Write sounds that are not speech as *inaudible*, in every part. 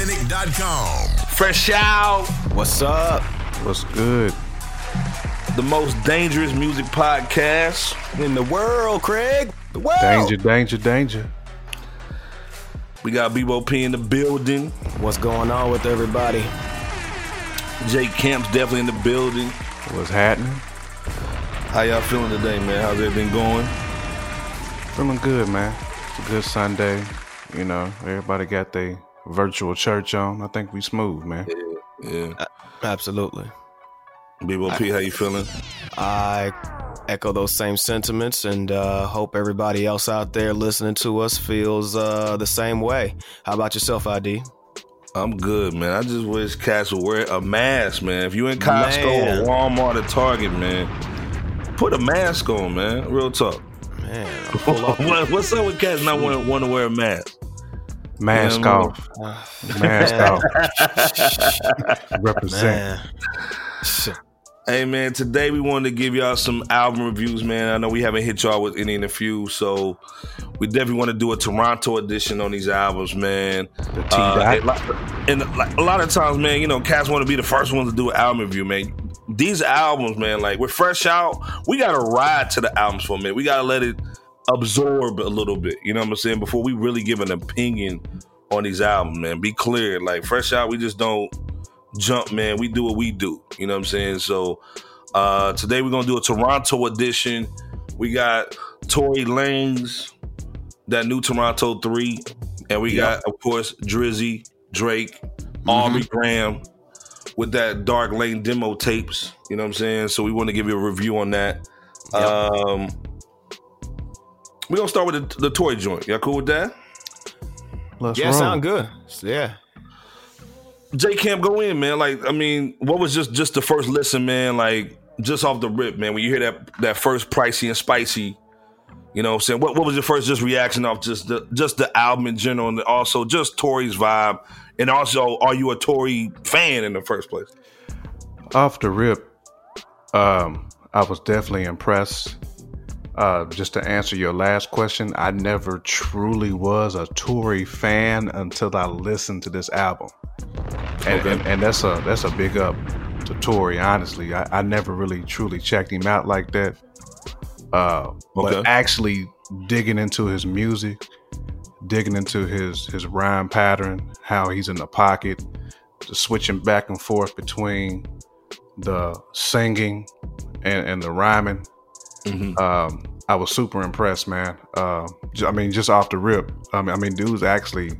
and Rawthinic.com. Fresh Out, What's up? What's good? the most dangerous music podcast. In the world, Craig. The world. Danger, danger, danger. We got Bebo P in the building. What's going on with everybody? Jake Camp's definitely in the building. What's happening? How y'all feeling today, man? How's everything going? Feeling good, man. It's a good Sunday. You know, everybody got their virtual church on. I think we smooth, man. Yeah. Absolutely. Bebo P, how you feeling? I echo those same sentiments and uh, hope everybody else out there listening to us feels uh, the same way. How about yourself, ID? I'm good, man. I just wish cats would wear a mask, man. If you in Costco Man. or Walmart or Target, man, put a mask on, man. Real talk. Man, *laughs* I pull up. What- What's up with cats not want, want to wear a mask? Mask Yeah, off. Mask off. *laughs* Represent. Man. Hey man, today we wanted to give y'all some album reviews, man. I know we haven't hit y'all with any in a few, so we definitely want to do a Toronto edition on these albums, man. The Uh, and like- and like, a lot of times, man, you know, cats want to be the first ones to do an album review, man. These albums, man, like we're fresh out, we gotta ride to the albums for a minute. We gotta let it absorb a little bit, you know what I'm saying, before we really give an opinion on these albums, man. Be clear, like fresh out, we just don't jump, man. We do what we do. You know what I'm saying? So uh today we're gonna do a Toronto edition. We got Tory Lanez, that new Toronto 3, and we got, of course, Drizzy, Drake, Aubrey Graham with that Dark Lane demo tapes. You know what I'm saying? So we want to give you a review on that. Um we're gonna start with the, the Tory joint. Y'all cool with that? Let's Yeah, roll. sound good. Yeah. J Camp, go in, man. Like, I mean, what was just just the first listen, man? Like, just off the rip, man. When you hear that that first pricey and spicy, you know, what I'm saying, what what was your first just reaction off just the just the album in general, and also just Tory's vibe, and also, are you a Tory fan in the first place? Off the rip, um, I was definitely impressed. Uh, just to answer your last question, I never truly was a Tory fan until I listened to this album, and, Okay. and, and that's a that's a big up to Tory. Honestly, I, I never really truly checked him out like that. Uh, but Okay. actually digging into his music, digging into his his rhyme pattern, how he's in the pocket, switching back and forth between the singing and, and the rhyming. Mhm. Um, I was super impressed, man. Uh, I mean, just off the rip. I mean, I mean, dude's actually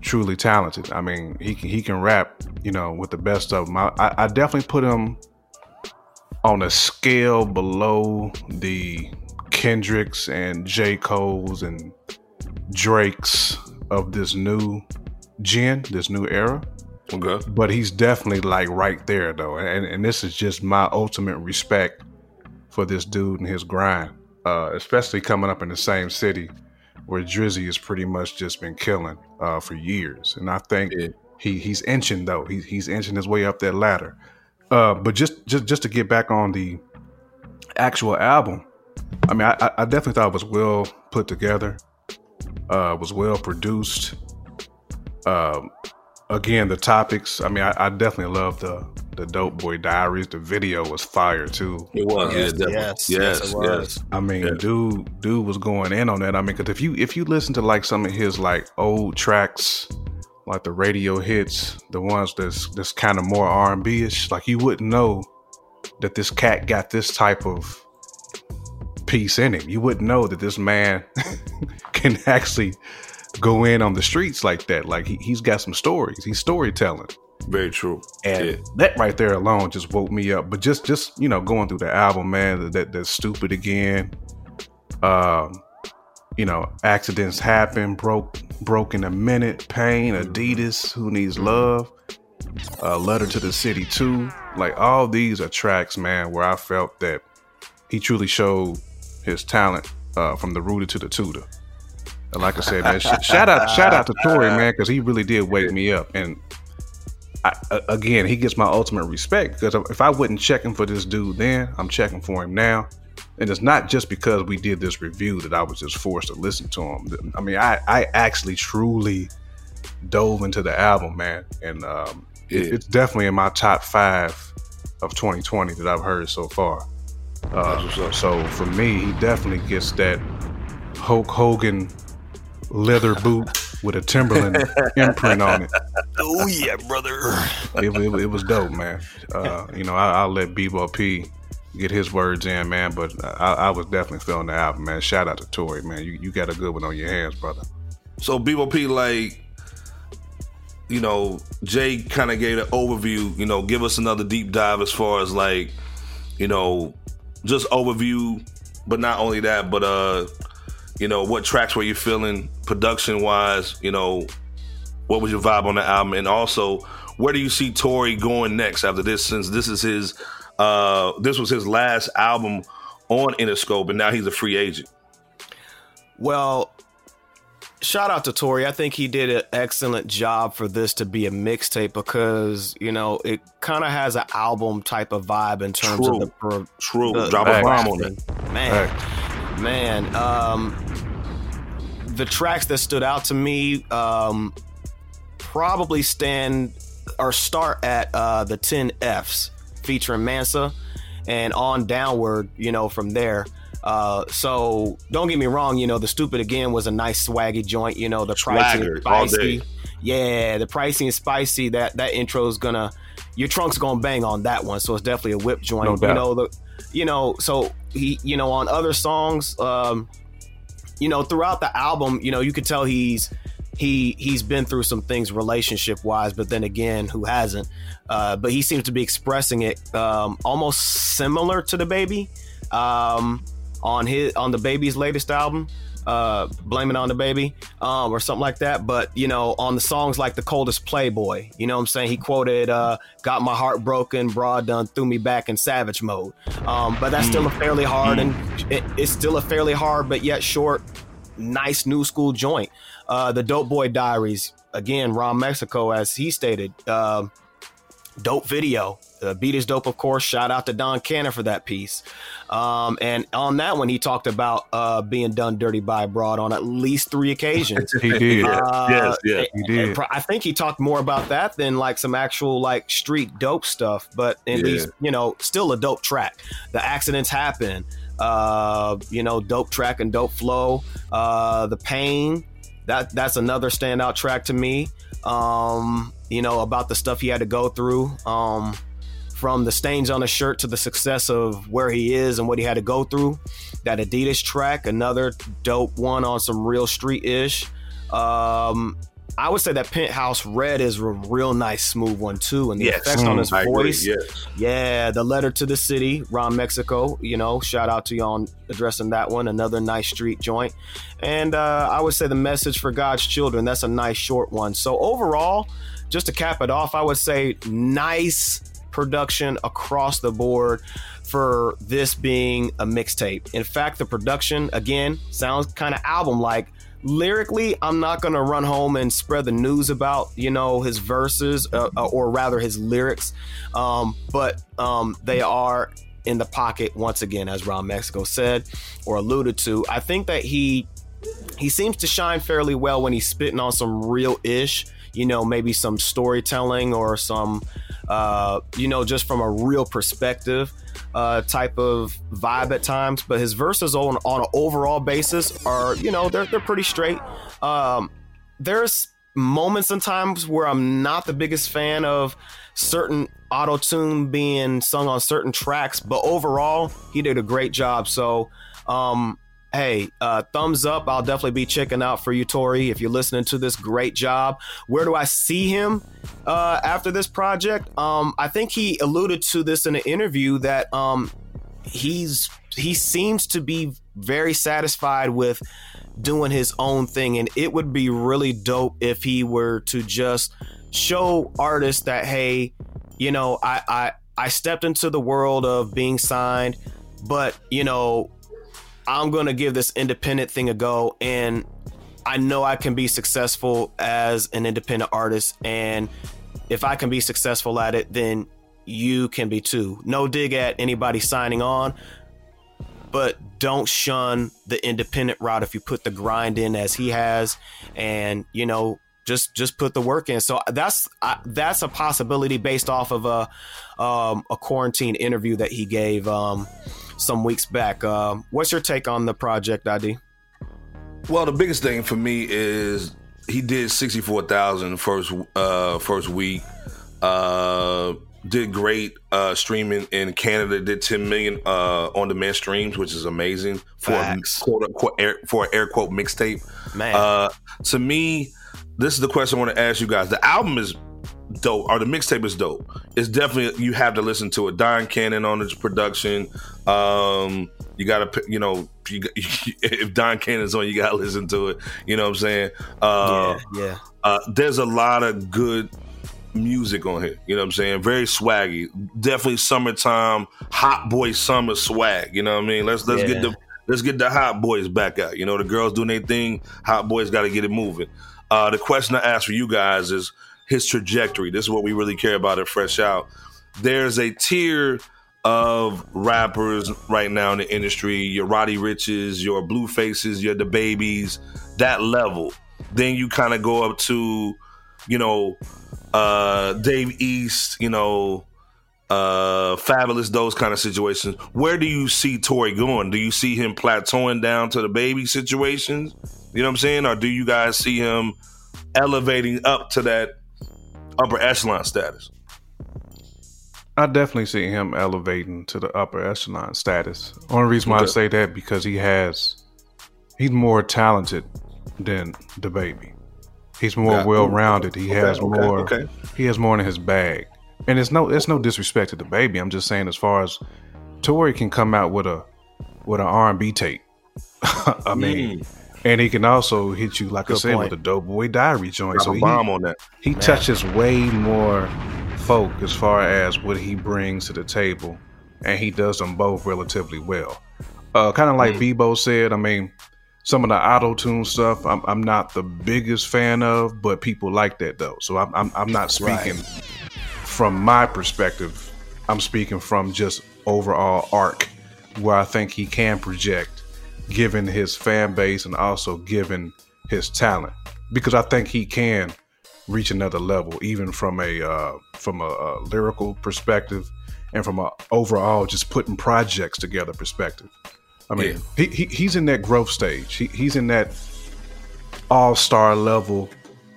truly talented. I mean, he can he can rap, you know, with the best of them. I, I I definitely put him on a scale below the Kendricks and J. Cole's and Drake's of this new gen, this new era Okay. but he's definitely like right there though and, and this is just my ultimate respect for this dude and his grind. Uh, especially coming up in the same city where drizzy has pretty much just been killing uh, for years. And i think Yeah. he, he's inching though. He, he's inching his way up that ladder. Uh, but just, just just to get back on the actual album i mean i, I- I definitely thought it was well put together uh, was well produced. Um, again the topics i mean i, I definitely love the the dope boy diaries the video was fire too It was. Yes, yeah, definitely. yes, yes, yes, yes. it was. i mean Yeah. dude dude was going in on that i mean because if you if you listen to like some of his like old tracks like the radio hits the ones that's that's kind of more r&b-ish like you wouldn't know that this cat got this type of piece in him you wouldn't know that this man *laughs* can actually go in on the streets like that like he, he's got some stories he's storytelling Very true. and yeah. that right there alone just woke me up. But just just you know going through the album, man, that that's stupid again. Um, you know, accidents happen, broke broke in a minute, pain, Adidas, who needs love, uh, letter to the city too. Like all these are tracks, man, where I felt that he truly showed his talent uh, from the rooter to the tutor. And like I said, man, shout out shout out to Tory, *laughs* man, because he really did wake me up. And I, again, he gets my ultimate respect because if I wasn't checking for this dude then, I'm checking for him now. and it's not just because we did this review that I was just forced to listen to him. I mean, I I actually truly dove into the album, man, and um, Yeah. it, it's definitely in my top five of 2020 that I've heard so far. Uh, That's so for me, he definitely gets that Hulk Hogan leather boot with a Timberland imprint on it. Oh yeah, brother. It, it, it was dope, man. Uh, you know, I, I'll let Bebo P get his words in, man. But I, I was definitely feeling the album, man. Shout out to Tory, man. You, you got a good one on your hands, brother. So BOP, like, you know, Jay kind of gave an overview. You know, give us another deep dive as far as like, you know, just overview. But not only that, but uh, you know, what tracks were you feeling production wise? You know, what was your vibe on the album, and also where do you see Tory going next after this? Since this is his, uh, this was his last album on Interscope, and now he's a free agent. Well, shout out to Tory. I think he did an excellent job for this to be a mixtape because you know it kind of has an album type of vibe in terms True. of the pro- True, the- drop a Facts. bomb on it. man, man. Um, the tracks that stood out to me um, probably stand or start at uh, the 10 Fs featuring Mansa and on downward, you know, from there. Uh, so don't get me wrong, you know, the stupid again was a nice swaggy joint, you know, the Swagger all spicy. day. Yeah, the pricing and spicy, that that intro is gonna your trunk's gonna bang on that one. So it's definitely a whip joint. No you know, the you know, so he you know, on other songs, um, you know, throughout the album, you know, you could tell he's he he's been through some things relationship wise, but then again, who hasn't? Uh, but he seems to be expressing it um, almost similar to DaBaby um, on his on DaBaby's latest album. Uh, blame it on the baby, um, or something like that. But you know, on the songs like "The Coldest Playboy," you know what I'm saying? He quoted, uh, "Got my heart broken, broad done threw me back in savage mode." Um, but that's still a fairly hard, and it, it's still a fairly hard, but yet short, nice new school joint. Uh, the Dope Boy Diaries, again, Ron Mexico, as he stated, um, dope video. The beat is dope, of course. Shout out to Don Cannon for that piece. Um, and on that one, he talked about uh, being done dirty by broad on at least three occasions. *laughs* He did. Uh, yes, yes. He did. I think he talked more about that than like some actual like street dope stuff, but at Yeah. least you know, still a dope track. The accidents happen, uh, you know, dope track and dope flow. Uh, the pain, that that's another standout track to me. Um, you know, about the stuff he had to go through. Um, from the stains on the shirt to the success of where he is and what he had to go through. That Adidas track, another dope one on some real street ish. Um, I would say that Penthouse Red is a real nice, smooth one too, and the Yes. effects on his I agree, voice. Yes. Yeah, the letter to the city, Ron Mexico. You know, shout out to you on addressing that one. Another nice street joint, and uh, I would say the message for God's children. That's a nice short one. So overall, just to cap it off, I would say nice production across the board for this being a mixtape. In fact, the production again sounds kind of album like. Lyrically, I'm not gonna run home and spread the news about you know his verses uh, uh, or rather his lyrics, um, but um, they are in the pocket once again, as Ron Mexico said or alluded to. I think that he he seems to shine fairly well when he's spitting on some real ish, you know, maybe some storytelling or some, uh, you know, just from a real perspective uh, type of vibe at times. But his verses on on an overall basis are, you know, they're they're pretty straight. Um, there's moments and times where I'm not the biggest fan of certain auto tune being sung on certain tracks, but overall he did a great job. So. Um, hey, uh, thumbs up. I'll definitely be checking out for you, Tory. If you're listening to this, great job. Where do I see him uh, after this project? Um, I think he alluded to this in an interview that um, he's he seems to be very satisfied with doing his own thing, and it would be really dope if he were to just show artists that hey, you know, I I I stepped into the world of being signed, but you know. I'm going to give this independent thing a go. And I know I can be successful as an independent artist. And if I can be successful at it, then you can be too. No dig at anybody signing on. but don't shun the independent route if you put the grind in as he has, and you know just just put the work in. So that's uh, that's a possibility based off of a um, a quarantine interview that he gave um, some weeks back. Um, what's your take on the project, ID? Well, the biggest thing for me is he did 64,000 first uh first week. Uh did great uh streaming in Canada, did 10 million uh on demand streams, which is amazing for Facts. a quote unquote air, for an air quote mixtape. Man. Uh to me, this is the question I want to ask you guys. The album is dope, or the mixtape is dope. It's definitely you have to listen to it. Don Cannon on its production. Um, you got to, you know, you, *laughs* if Don Cannon's on, you got to listen to it. You know what I'm saying? Uh, yeah, yeah. uh, there's a lot of good music on here. You know what I'm saying? Very swaggy. Definitely summertime, hot boy summer swag. You know what I mean? Let's let's Yeah. get the let's get the hot boys back out. You know, the girls doing their thing. Hot boys got to get it moving. Uh, the question I ask for you guys is his trajectory. This is what we really care about at Fresh Out. There's a tier of rappers right now in the industry. Your Roddy Ricches, your Bluefaces, your DaBabies, that level. Then you kind of go up to, you know, uh, Dave East, you know, uh, Fabolous, those kind of situations. Where do you see Tory going? Do you see him plateauing down to DaBaby situations? You know what I'm saying? Or do you guys see him elevating up to that upper echelon status? I definitely see him elevating to the upper echelon status. Only reason why I say that because he has, he's more talented than DaBaby. He's more Yeah. well rounded. He Okay, has okay, more. okay. He has more in his bag, and it's no, it's no disrespect to DaBaby. I'm just saying, as far as Tory can come out with a with an R and B tape. *laughs* I mean, hmm. And he can also hit you like I Good said point. with a Dope Boy Diary joint. Drop So a he, bomb on that. he touches way more folk as far as what he brings to the table, and he does them both relatively well. Uh, kind of like Bebo said, I mean, some of the auto tune stuff, I'm, I'm not the biggest fan of, but people like that though. So I'm, I'm, I'm not speaking from my perspective. I'm speaking from just overall arc, where I think he can project, given his fan base and also given his talent, because I think he can reach another level, even from a uh, from a, a lyrical perspective and from a overall just putting projects together perspective. I mean, he, he he's in that growth stage. He, he's in that all star level,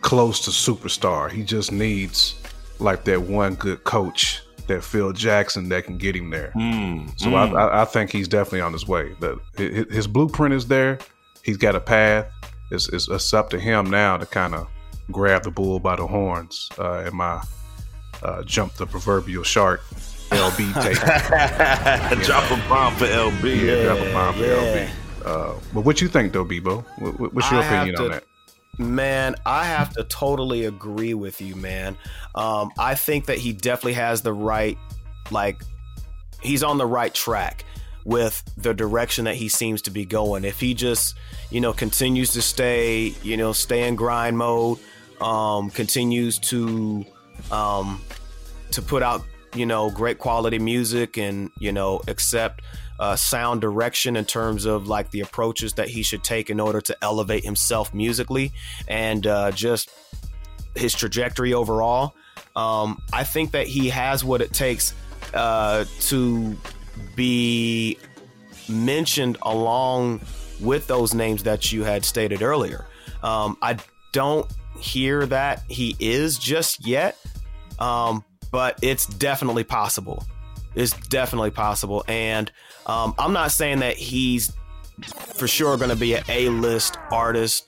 close to superstar. He just needs like that one good coach, that Phil Jackson, that can get him there. So I, I, I think he's definitely on his way. The, his, his blueprint is there. He's got a path. It's, it's, it's up to him now to kind of grab the bull by the horns. Uh, and my uh, jump the proverbial shark LB *laughs* tape. Drop a bomb for LB. yeah, drop a bomb for. LB. Uh, but what you think though, Bebo? What, what- what's your I have opinion on that? Man, I have to totally agree with you, man. Um, I think that he definitely has the right, like, he's on the right track with the direction that he seems to be going. If he just, you know, continues to stay, you know, stay in grind mode, um, continues to, um, to put out, you know, great quality music and, you know, accept uh, sound direction in terms of like the approaches that he should take in order to elevate himself musically and uh, just his trajectory overall. Um, I think that he has what it takes uh, to be mentioned along with those names that you had stated earlier. Um, I don't hear that he is just yet, um, but it's definitely possible. It's definitely possible, and um, I'm not saying that he's for sure going to be an A-list artist.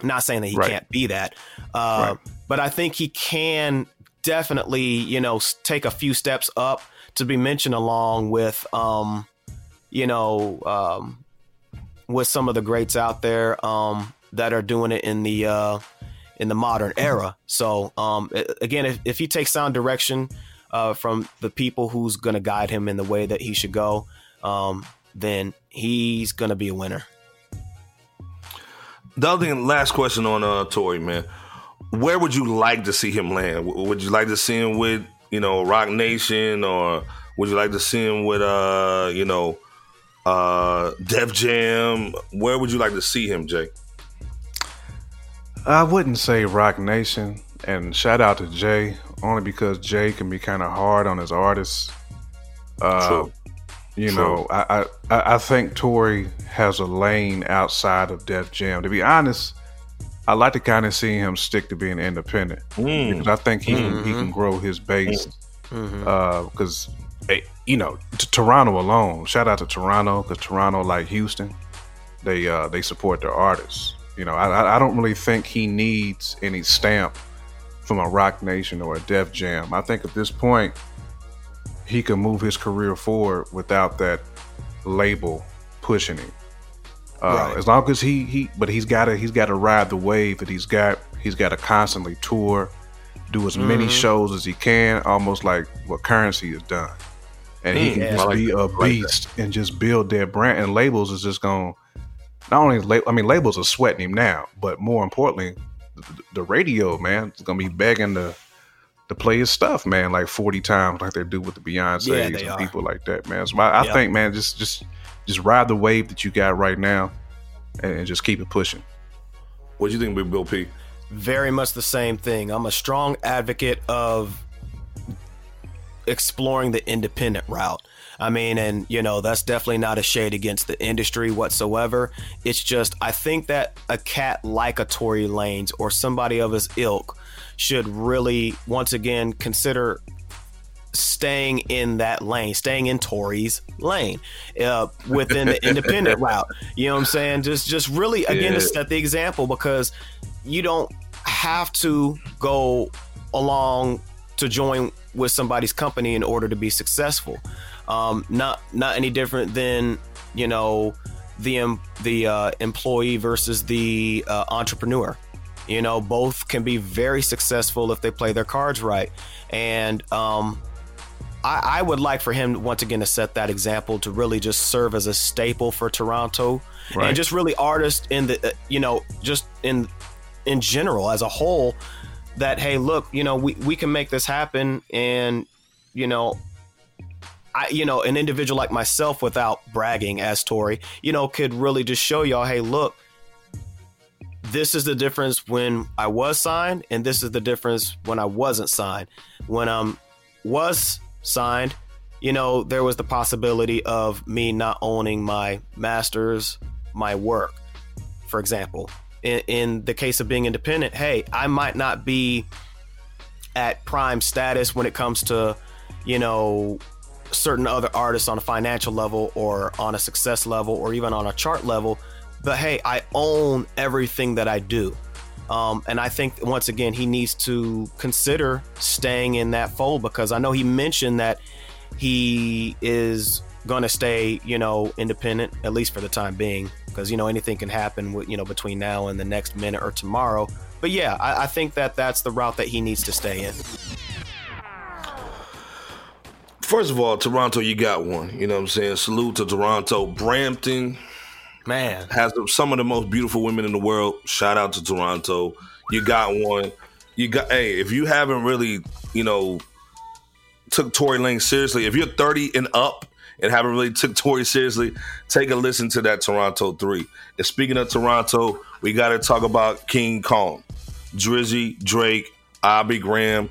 I'm not saying that he Right. can't be that, uh, Right. but I think he can definitely, you know, take a few steps up to be mentioned along with, um, you know, um, with some of the greats out there um, that are doing it in the uh, in the modern era. So um, again, if, if he takes sound direction uh, from the people who's going to guide him in the way that he should go, um, then he's going to be a winner. The other thing, last question on uh, Tory, man. Where would you like to see him land? Would you like to see him with, you know, Roc Nation, or would you like to see him with, uh, you know, uh, Def Jam. Where would you like to see him, Jay? I wouldn't say Roc Nation, and shout out to Jay only because Jay can be kind of hard on his artists. Uh, True. You True. know, I, I I think Tory has a lane outside of Def Jam. To be honest, I like to kind of see him stick to being independent Mm. because I think he can, he Mm-hmm. can grow his base. Because you know, t- Toronto alone. Shout out to Toronto because Toronto, like Houston, they uh, they support their artists. You know, I, I- I don't really think he needs any stamp from a Roc Nation or a Def Jam. I think at this point, he can move his career forward without that label pushing him. Uh, Right. As long as he he, but he's got to he's got to ride the wave that he's got. He's got to constantly tour, do as many shows as he can, almost like what Curren$y has done, and he Mm, can yeah. just like be a I like beast and just build their brand. And labels is just going. Not only, la- I mean, labels are sweating him now, but more importantly, the, the radio man is gonna be begging to to play his stuff, man, like forty times, like they do with the Beyonce's Yeah, and are. people like that, man. So I, I Yeah. think, man, just just just ride the wave that you got right now, and, and just keep it pushing. What do you think, Big Bill P? very much the same thing. I'm a strong advocate of exploring the independent route. I mean, and you know, that's definitely not a shade against the industry whatsoever. It's just I think that a cat like a Tory Lanez or somebody of his ilk should really once again consider staying in that lane, staying in Tory's lane uh, within the independent *laughs* route. You know what I'm saying? Just just really again Yeah. to set the example because you don't have to go along to join with somebody's company in order to be successful. Um, not not any different than you know the the uh, employee versus the uh, entrepreneur. You know, both can be very successful if they play their cards right. And um, I, I would like for him once again to set that example to really just serve as a staple for Toronto Right. and just really artists in the uh, you know just in in general as a whole that hey look you know we, we can make this happen and you know I you know an individual like myself without bragging as Tory you know could really just show y'all hey look this is the difference when I was signed and this is the difference when I wasn't signed. When I um was signed you know there was the possibility of me not owning my masters my work for example. In, in the case of being independent hey i might not be at prime status when it comes to you know certain other artists on a financial level or on a success level or even on a chart level but hey i own everything that i do um, and I think once again he needs to consider staying in that fold because I know he mentioned that he is going to stay, you know, independent at least for the time being because you know anything can happen with you know between now and the next minute or tomorrow. But yeah, I, I think that that's the route that he needs to stay in. First of all, Toronto, you got one. You know what I'm saying? Salute to Toronto. Brampton Man, has some of the most beautiful women in the world. Shout out to Toronto. You got one. You got hey, if you haven't really, you know, took Tory Lane seriously, if you're 30 and up and haven't really took Tory seriously, take a listen to that Toronto 3. And speaking of Toronto, we got to talk about King Kong. Drizzy, Drake, Aubrey Graham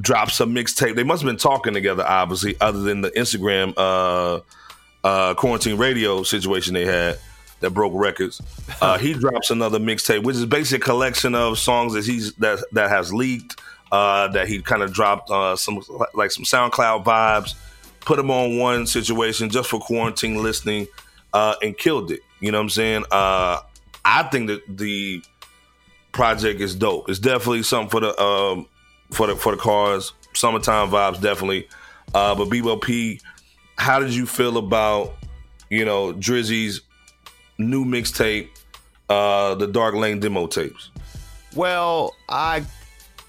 dropped some mixtape. They must have been talking together, obviously, other than the Instagram uh, uh, quarantine radio situation they had that broke records. Uh, he *laughs* drops another mixtape, which is basically a collection of songs that he's that that has leaked. Uh, that he kind of dropped uh, some like some SoundCloud vibes, put them on one situation just for quarantine listening, uh, and killed it. You know what I'm saying? Uh, I think that the project is dope. It's definitely something for the um, for the for the cars. Summertime vibes, definitely. Uh, but Bebo P, how did you feel about you know Drizzy's new mixtape, uh, the Dark Lane demo tapes? well, I,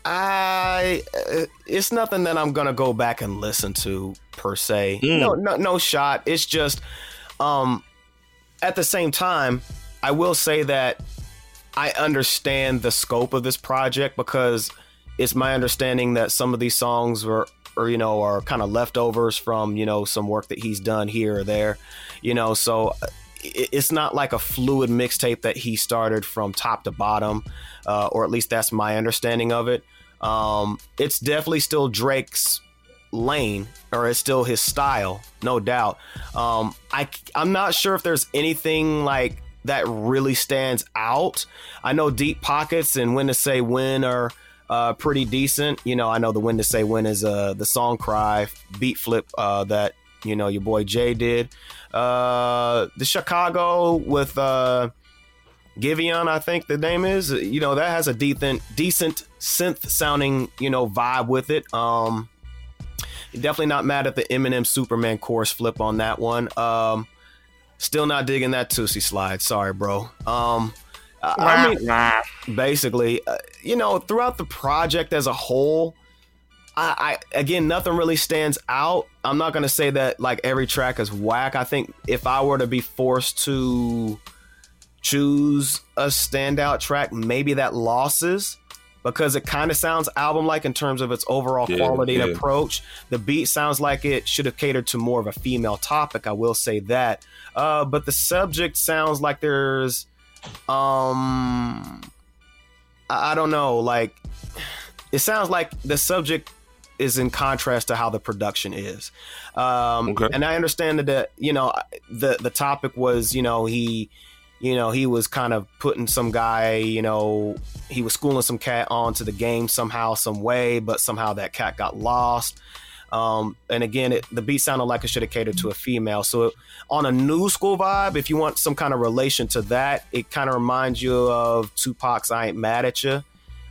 I, uh, it's nothing that I'm gonna go back and listen to per se. Mm. No, no, no shot. It's just, um, at the same time, I will say that I understand the scope of this project because it's my understanding that some of these songs were or you know are kind of leftovers from you know some work that he's done here or there you know so it's not like a fluid mixtape that he started from top to bottom uh, or at least that's my understanding of it um, it's definitely still drake's lane or it's still his style no doubt um, I, i'm not sure if there's anything like that really stands out i know deep pockets and when to say when are uh, pretty decent. You know, I know the When to Say When is uh, the song cry beat flip uh, that, you know, your boy Jay did. Uh, the Chicago with uh, Giveon, I think the name is, you know, that has a decent, decent synth sounding, you know, vibe with it. Um, definitely not mad at the Eminem Superman chorus flip on that one. Um, still not digging that Toosie slide. Sorry, bro. Um, I mean, basically, uh, you know, throughout the project as a whole, I, I, again, nothing really stands out. I'm not gonna say that like every track is whack. I think if I were to be forced to choose a standout track, maybe that losses because it kind of sounds album like in terms of its overall yeah, quality yeah. and approach. The beat sounds like it should have catered to more of a female topic. I will say that, uh, but the subject sounds like there's um I, I don't know like it sounds like the subject is in contrast to how the production is um okay. and i understand that the, you know the the topic was you know he you know he was kind of putting some guy you know he was schooling some cat onto the game somehow some way but somehow that cat got lost um, and again, it, the beat sounded like it should have catered to a female. So on a new school vibe, if you want some kind of relation to that, it kind of reminds you of Tupac's "I Ain't Mad at You."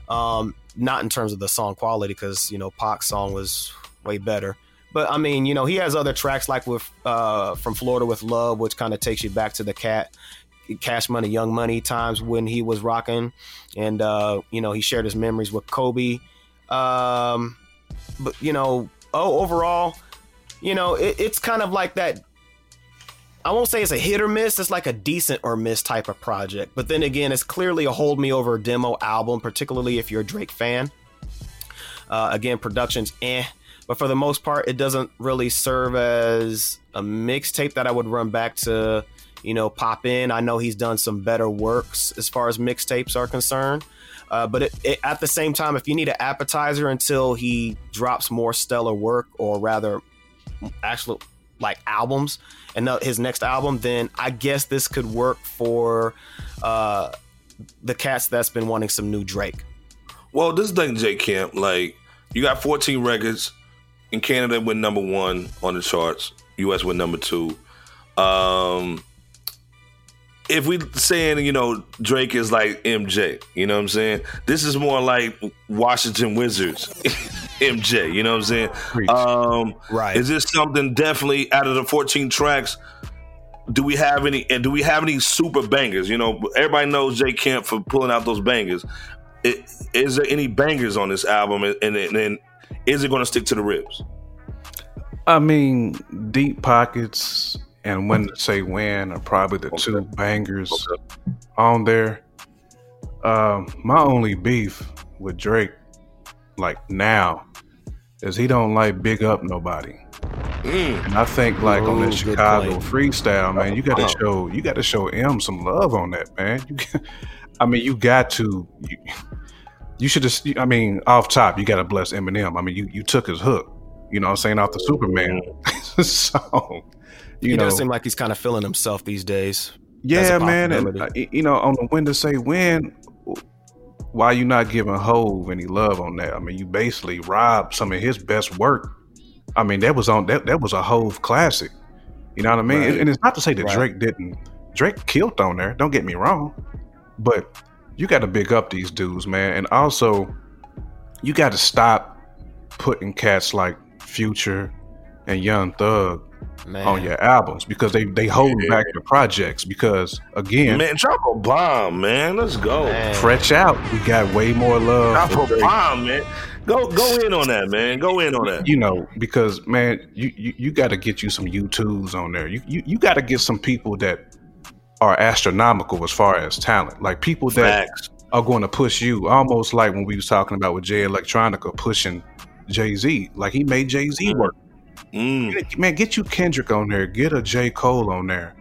Um, not in terms of the song quality, because you know Pac's song was way better. But I mean, you know, he has other tracks like with uh, "From Florida with Love," which kind of takes you back to the cat. Cash Money, Young Money times when he was rocking, and uh, you know he shared his memories with Kobe. Um, but you know, oh, overall, you know, it, it's kind of like that. I won't say it's a hit or miss. It's like a decent or miss type of project. But then again, it's clearly a hold me over demo album, particularly if you're a Drake fan. Uh, again, production's eh. But for the most part, it doesn't really serve as a mixtape that I would run back to, you know, pop in. I know he's done some better works as far as mixtapes are concerned. Uh, but it, it, at the same time, if you need an appetizer until he drops more stellar work, or rather, actual like albums, and his next album, then I guess this could work for uh, the cats that's been wanting some new Drake. Well, this thing, J Camp, like you got 14 records in Canada, went number one on the charts. U.S. went number two. Um, if we saying you know Drake is like MJ, you know what I'm saying? This is more like Washington Wizards, *laughs* MJ. You know what I'm saying? Um, right? Is this something definitely out of the 14 tracks? Do we have any? And do we have any super bangers? You know, everybody knows Jay Camp for pulling out those bangers. It, is there any bangers on this album? And, and, and is it going to stick to the ribs? I mean, deep pockets and when to say when are probably the two bangers on there. Um, my only beef with Drake, like now, is he don't like big up nobody. Mm. And I think like Ooh, on that Chicago freestyle, man, you got to show you got to show M some love on that, man. You, *laughs* I mean, you got to. You, you should just. I mean, off top, you got to bless Eminem. I mean, you you took his hook. You know, I'm saying off the Superman mm. *laughs* song. You he know, does seem like he's kind of feeling himself these days. Yeah, man. And, uh, you know, on the when to say when, why you not giving Hove any love on that? I mean, you basically robbed some of his best work. I mean, that was on that that was a Hove classic. You know what I mean? Right. And it's not to say that right. Drake didn't. Drake killed on there. Don't get me wrong, but you got to big up these dudes, man. And also, you got to stop putting cats like Future and Young Thug Man. on your albums because they they hold yeah. back the projects because again man drop a bomb man let's go man. fresh out we got way more love drop a bomb man go go in on that man go in on that you know because man you you, you got to get you some U2s on there you you, you got to get some people that are astronomical as far as talent like people that Facts. are going to push you almost like when we was talking about with Jay Electronica pushing Jay Z. Like he made Jay Z mm. work. Mm. Man, get you Kendrick on there. Get a J Cole on there.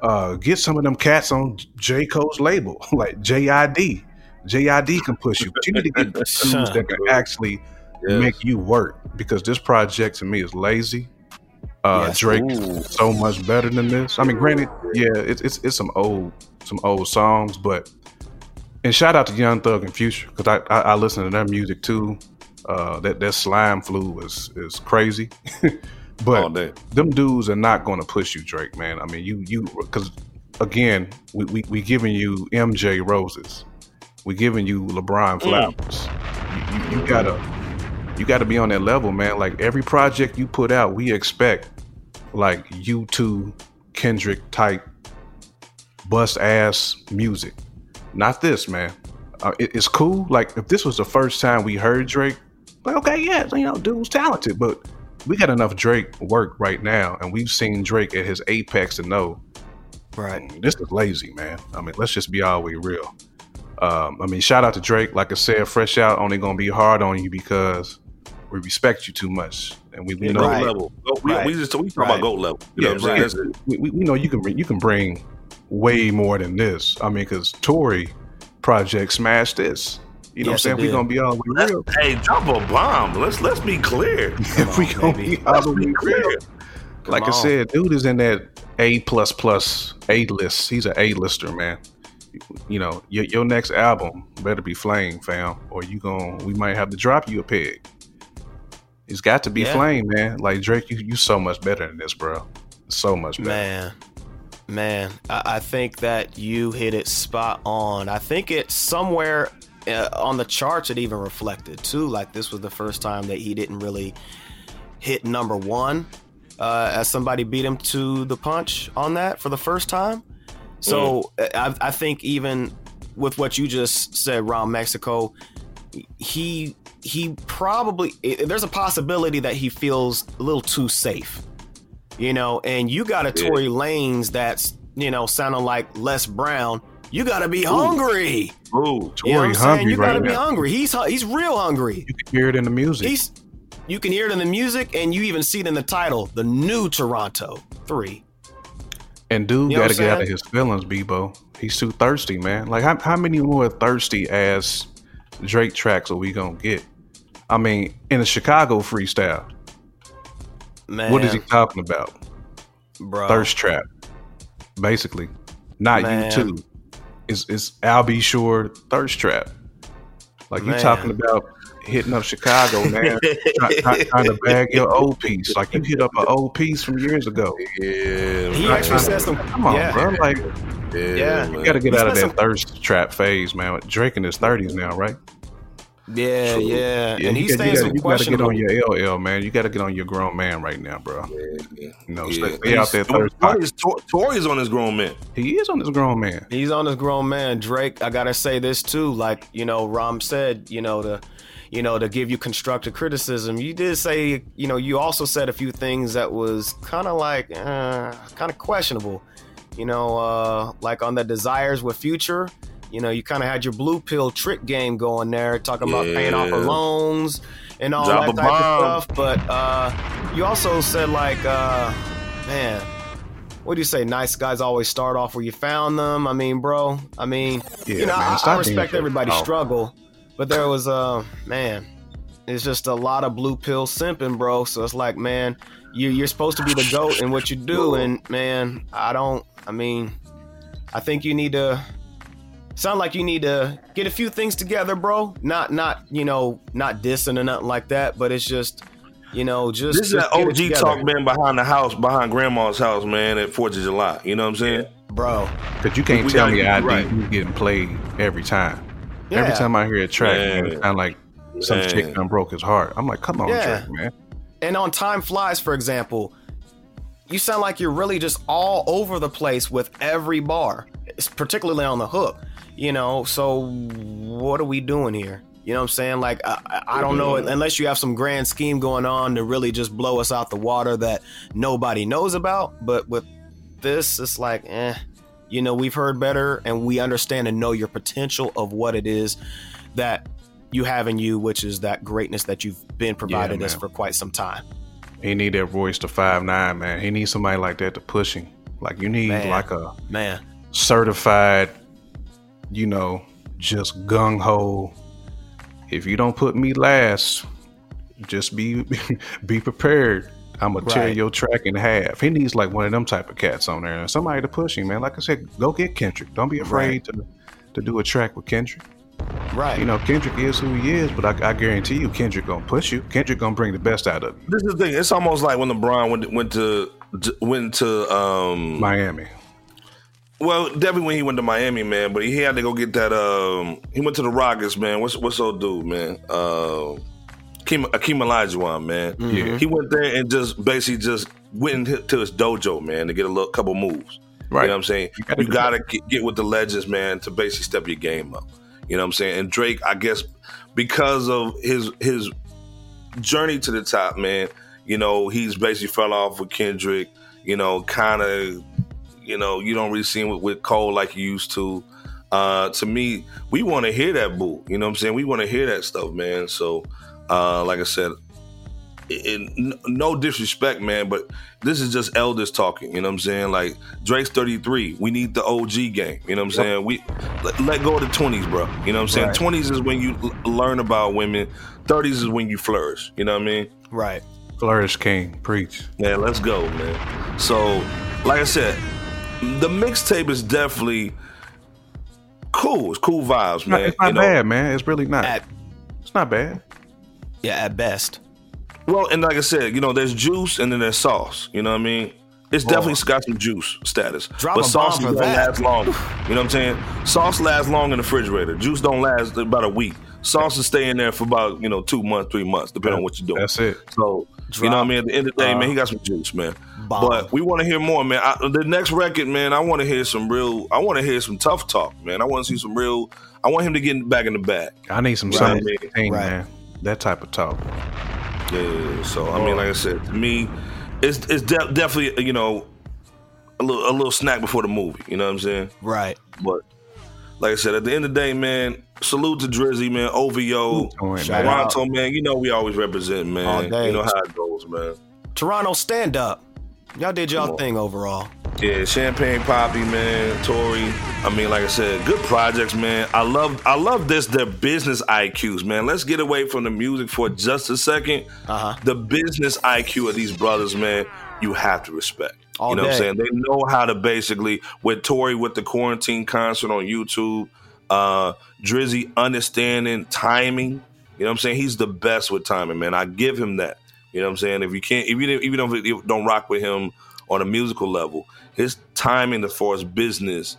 Uh, get some of them cats on J Cole's label, *laughs* like JID. JID can push you, but you need to get *laughs* dudes that can actually Yes. make you work because this project to me is lazy. Uh, Yes. Drake so much better than this. I mean, granted, yeah, it's it's it's some old some old songs, but and shout out to Young Thug and Future because I, I I listen to their music too. Uh, that that slime flu is is crazy, *laughs* but them dudes are not going to push you, Drake. Man, I mean, you you because again, we, we we giving you MJ roses, we giving you LeBron flowers. You, you, you gotta you gotta be on that level, man. Like every project you put out, we expect like you two Kendrick type bust ass music. Not this, man. Uh, it- it's cool. Like if this was the first time we heard Drake, like okay, yeah, you know, dude's talented, but we got enough Drake work right now, and we've seen Drake at his apex to know Right. this is lazy, man. I mean, let's just be all way real. Um, I mean, shout out to Drake. Like I said, fresh out only gonna be hard on you because we respect you too much, and we, we Yeah, know Right. level. We, Right. we just we talking Right. about goat level. You know Yeah, what I'm right. We, we, we know you can bring you can bring way more than this. I mean, because Tory project smashed this. You know Yes, what I'm saying? We're gonna be all the real. hey, drop a bomb. Let's let's be clear. *laughs* we on, gonna baby. be all the way clear. real. Like I said, dude is in that A plus plus A list. He's an A lister, man. You know, your, your next album better be flame, fam, or you gon' we might have to drop you a peg. It's got to be Yeah. flame, man. Like Drake, you you so much better than this, bro. So much better. Man, man, I, I think that you hit it spot on. I think it's somewhere uh, on the charts it even reflected too. Like this was the first time that he didn't really hit number one, uh, as somebody beat him to the punch on that for the first time. So I, I think even with what you just said, Ron Mexico, he he probably there's a possibility that he feels a little too safe you know, and you got a Yeah. Tory Lanez that's, you know, sounding like Les Brown. You got to be hungry. Ooh. You know what I'm saying? hungry You got to right be now. hungry. He's he's real hungry. You can hear it in the music. He's you can hear it in the music and you even see it in the title, The New Toronto 3. And dude You know got to get out of his feelings, Bebo. He's too thirsty, man. Like how how many more thirsty ass Drake tracks are we gonna get? I mean, in a Chicago freestyle, Man, what is he talking about? bro? Thirst trap, basically. Not Man. you too. It's it's I'll be sure thirst trap. Like you talking about hitting up Chicago, man, *laughs* try, try, trying to bag your old piece. Like you hit up an old piece from years ago. Yeah. He man. actually said some Come on, yeah. bro. Like Yeah. Yeah. You gotta get He's out of that some- thirst trap phase, man. Drake in his thirties now, right? Yeah, True. yeah. and you he's got- saying you some gotta, you gotta get on your LL, man. You gotta get on your grown man right now, bro. Yeah. You know, Yeah. stay, out there. Tory's, Tor- on his grown man. He is on this grown man. He's on his grown man. Drake, I gotta say this too. Like, you know, Rom said, you know, to you know, to give you constructive criticism. You did say, you know, you also said a few things that was kind of like uh, kind of questionable. You know, uh, like on the desires with future. You know, you kind of had your blue pill trick game going there, talking about paying off her loans and all Drop that a type bomb. of stuff. But uh, you also said like, uh, man, what do you say? Nice guys always start off where you found them. I mean, bro. I mean, Yeah, you know, man, I, I respect everybody's oh. struggle, but there was uh, man, it's just a lot of blue pill simping, bro. So it's like, man, you you're supposed to be the goat in what you do, and man, I don't. I mean, I think you need to. Sound like you need to get a few things together, bro. Not, not you know, not dissing or nothing like that, but it's just, you know, just. This is just that OG together, talk, man, behind the house, behind grandma's house, man, at Fourth of July. You know what I'm saying? bro. Cause you can't We tell me get ID it right. you getting played every time. Every time I hear a track, man, Man. it sound like some Man. chick done broke his heart. I'm like, come on, Yeah. Drake, man. And on Time Flies, for example, you sound like you're really just all over the place with every bar, it's particularly on the hook. You know, so what are we doing here? You know what I'm saying? Like, I, I don't know, unless you have some grand scheme going on to really just blow us out the water that nobody knows about. But with this, it's like, eh, you know, we've heard better and we understand and know your potential of what it is that you have in you, which is that greatness that you've been provided Yeah, us for quite some time. He need that voice to five nine, man. He needs somebody like that to push him. Like you need Man. like a Man, certified, you know, just gung ho. If you don't put me last, just be *laughs* be prepared. I'm gonna tear Right. your track in half. He needs like one of them type of cats on there, and somebody to push him, man. Like I said, go get Kendrick. Don't be afraid to to do a track with Kendrick. right. You know, Kendrick is who he is, but I, I guarantee you, Kendrick gonna push you. Kendrick gonna bring the best out of you. This is the thing. It's almost like when LeBron went went to went to um Miami. Well definitely when he went to Miami, man. But he had to go get that. Um, he went to the Rockets, man. What's what's old dude, man? Uh, Akeem, Akeem Olajuwon, man. Yeah. He went there and just basically just went in to his dojo, man, to get a little couple moves. Right. You know what I'm saying? You gotta You gotta get, get with the legends, man, to basically step your game up. You know what I'm saying? And Drake, I guess, because of his his journey to the top, man, you know, he's basically fell off with Kendrick. You know, kind of, you know, you don't really see him with, with Cole like you used to. Uh, to me, we want to hear that boo. You know what I'm saying? We want to hear that stuff, man. So, uh, like I said, it, it- no disrespect, man, but this is just elders talking. You know what I'm saying? Like Drake's 33. We need the OG game. You know what I'm saying? We let, let go of the 20s, bro. You know what I'm saying? Right. 20s is when you l- learn about women. 30s is when you flourish. You know what I mean? right. Flourish King, preach. Yeah, let's go, man. So, like I said, the mixtape is definitely cool. It's cool vibes, man. it's not You know? bad, man. It's really not. At it's not bad. yeah, at best. Well, and like I said, you know, there's juice and then there's sauce. You know what I mean? It's definitely got some juice status. Drop but sauce bomb for don't last long. You know what I'm saying? Sauce lasts long in the refrigerator. Juice don't last about a week. Sauce will stay in there for about, you know, two months, three months, depending on what you're doing. That's it. So, you know what I mean? At the end of the day, uh-huh. man, he got some juice, man. bomb. But we want to hear more, man. I, the next record, man, I want to hear some real, I want to hear some tough talk, man. I want to see some real, I want him to get back in the bag. I need some Right. summer Right. thing, Right. man. That type of talk. Yeah, so I mean, like I said, to me, it's it's de- definitely you know a little a little snack before the movie. You know what I'm saying? Right. But like I said, at the end of the day, man, salute to Drizzy, man, OVO, Joint, Shout man. out. Toronto, man. You know we always represent, All man. day. You know how it goes, man. Toronto, stand up. Y'all did y'all thing overall. Yeah, Champagne Papi, man, Tory. I mean, like I said, good projects, man. I love, I love this. Their business IQs, man. Let's get away from the music for just a second. Uh-huh. The business IQ of these brothers, man, you have to respect. All you know what I'm saying? They know how to basically with Tory with the quarantine concert on YouTube, uh, Drizzy understanding timing. You know what I'm saying? He's the best with timing, man. I give him that. You know what I'm saying? If you can't, if you don't if you don't rock with him on a musical level, his timing as far as business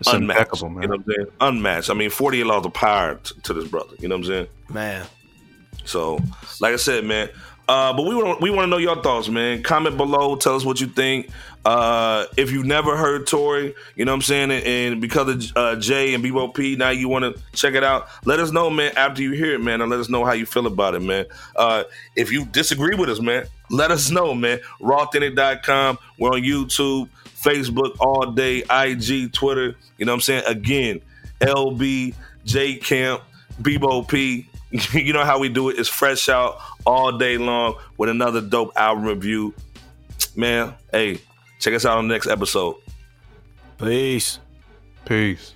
It's unmatched. impeccable, man. You know what I'm saying? Unmatched. I mean, 48 laws of power t- to this brother. You know what I'm saying? Man. So, like I said, man. Uh, but we want we want to know your thoughts, man. Comment below. Tell us what you think. Uh, if you've never heard Tory, you know what I'm saying, and, and because of uh, Jay and Bebo P, now you want to check it out. Let us know, man. After you hear it, man, and let us know how you feel about it, man. Uh, if you disagree with us, man, let us know, man. Rawauthentic.com. We're on YouTube, Facebook all day, IG, Twitter. You know what I'm saying? Again, LB, J Camp, Bebo P. *laughs* you know how we do it. It's fresh out all day long with another dope album review. *tsk* Man, hey, check us out on the next episode. Peace. Peace.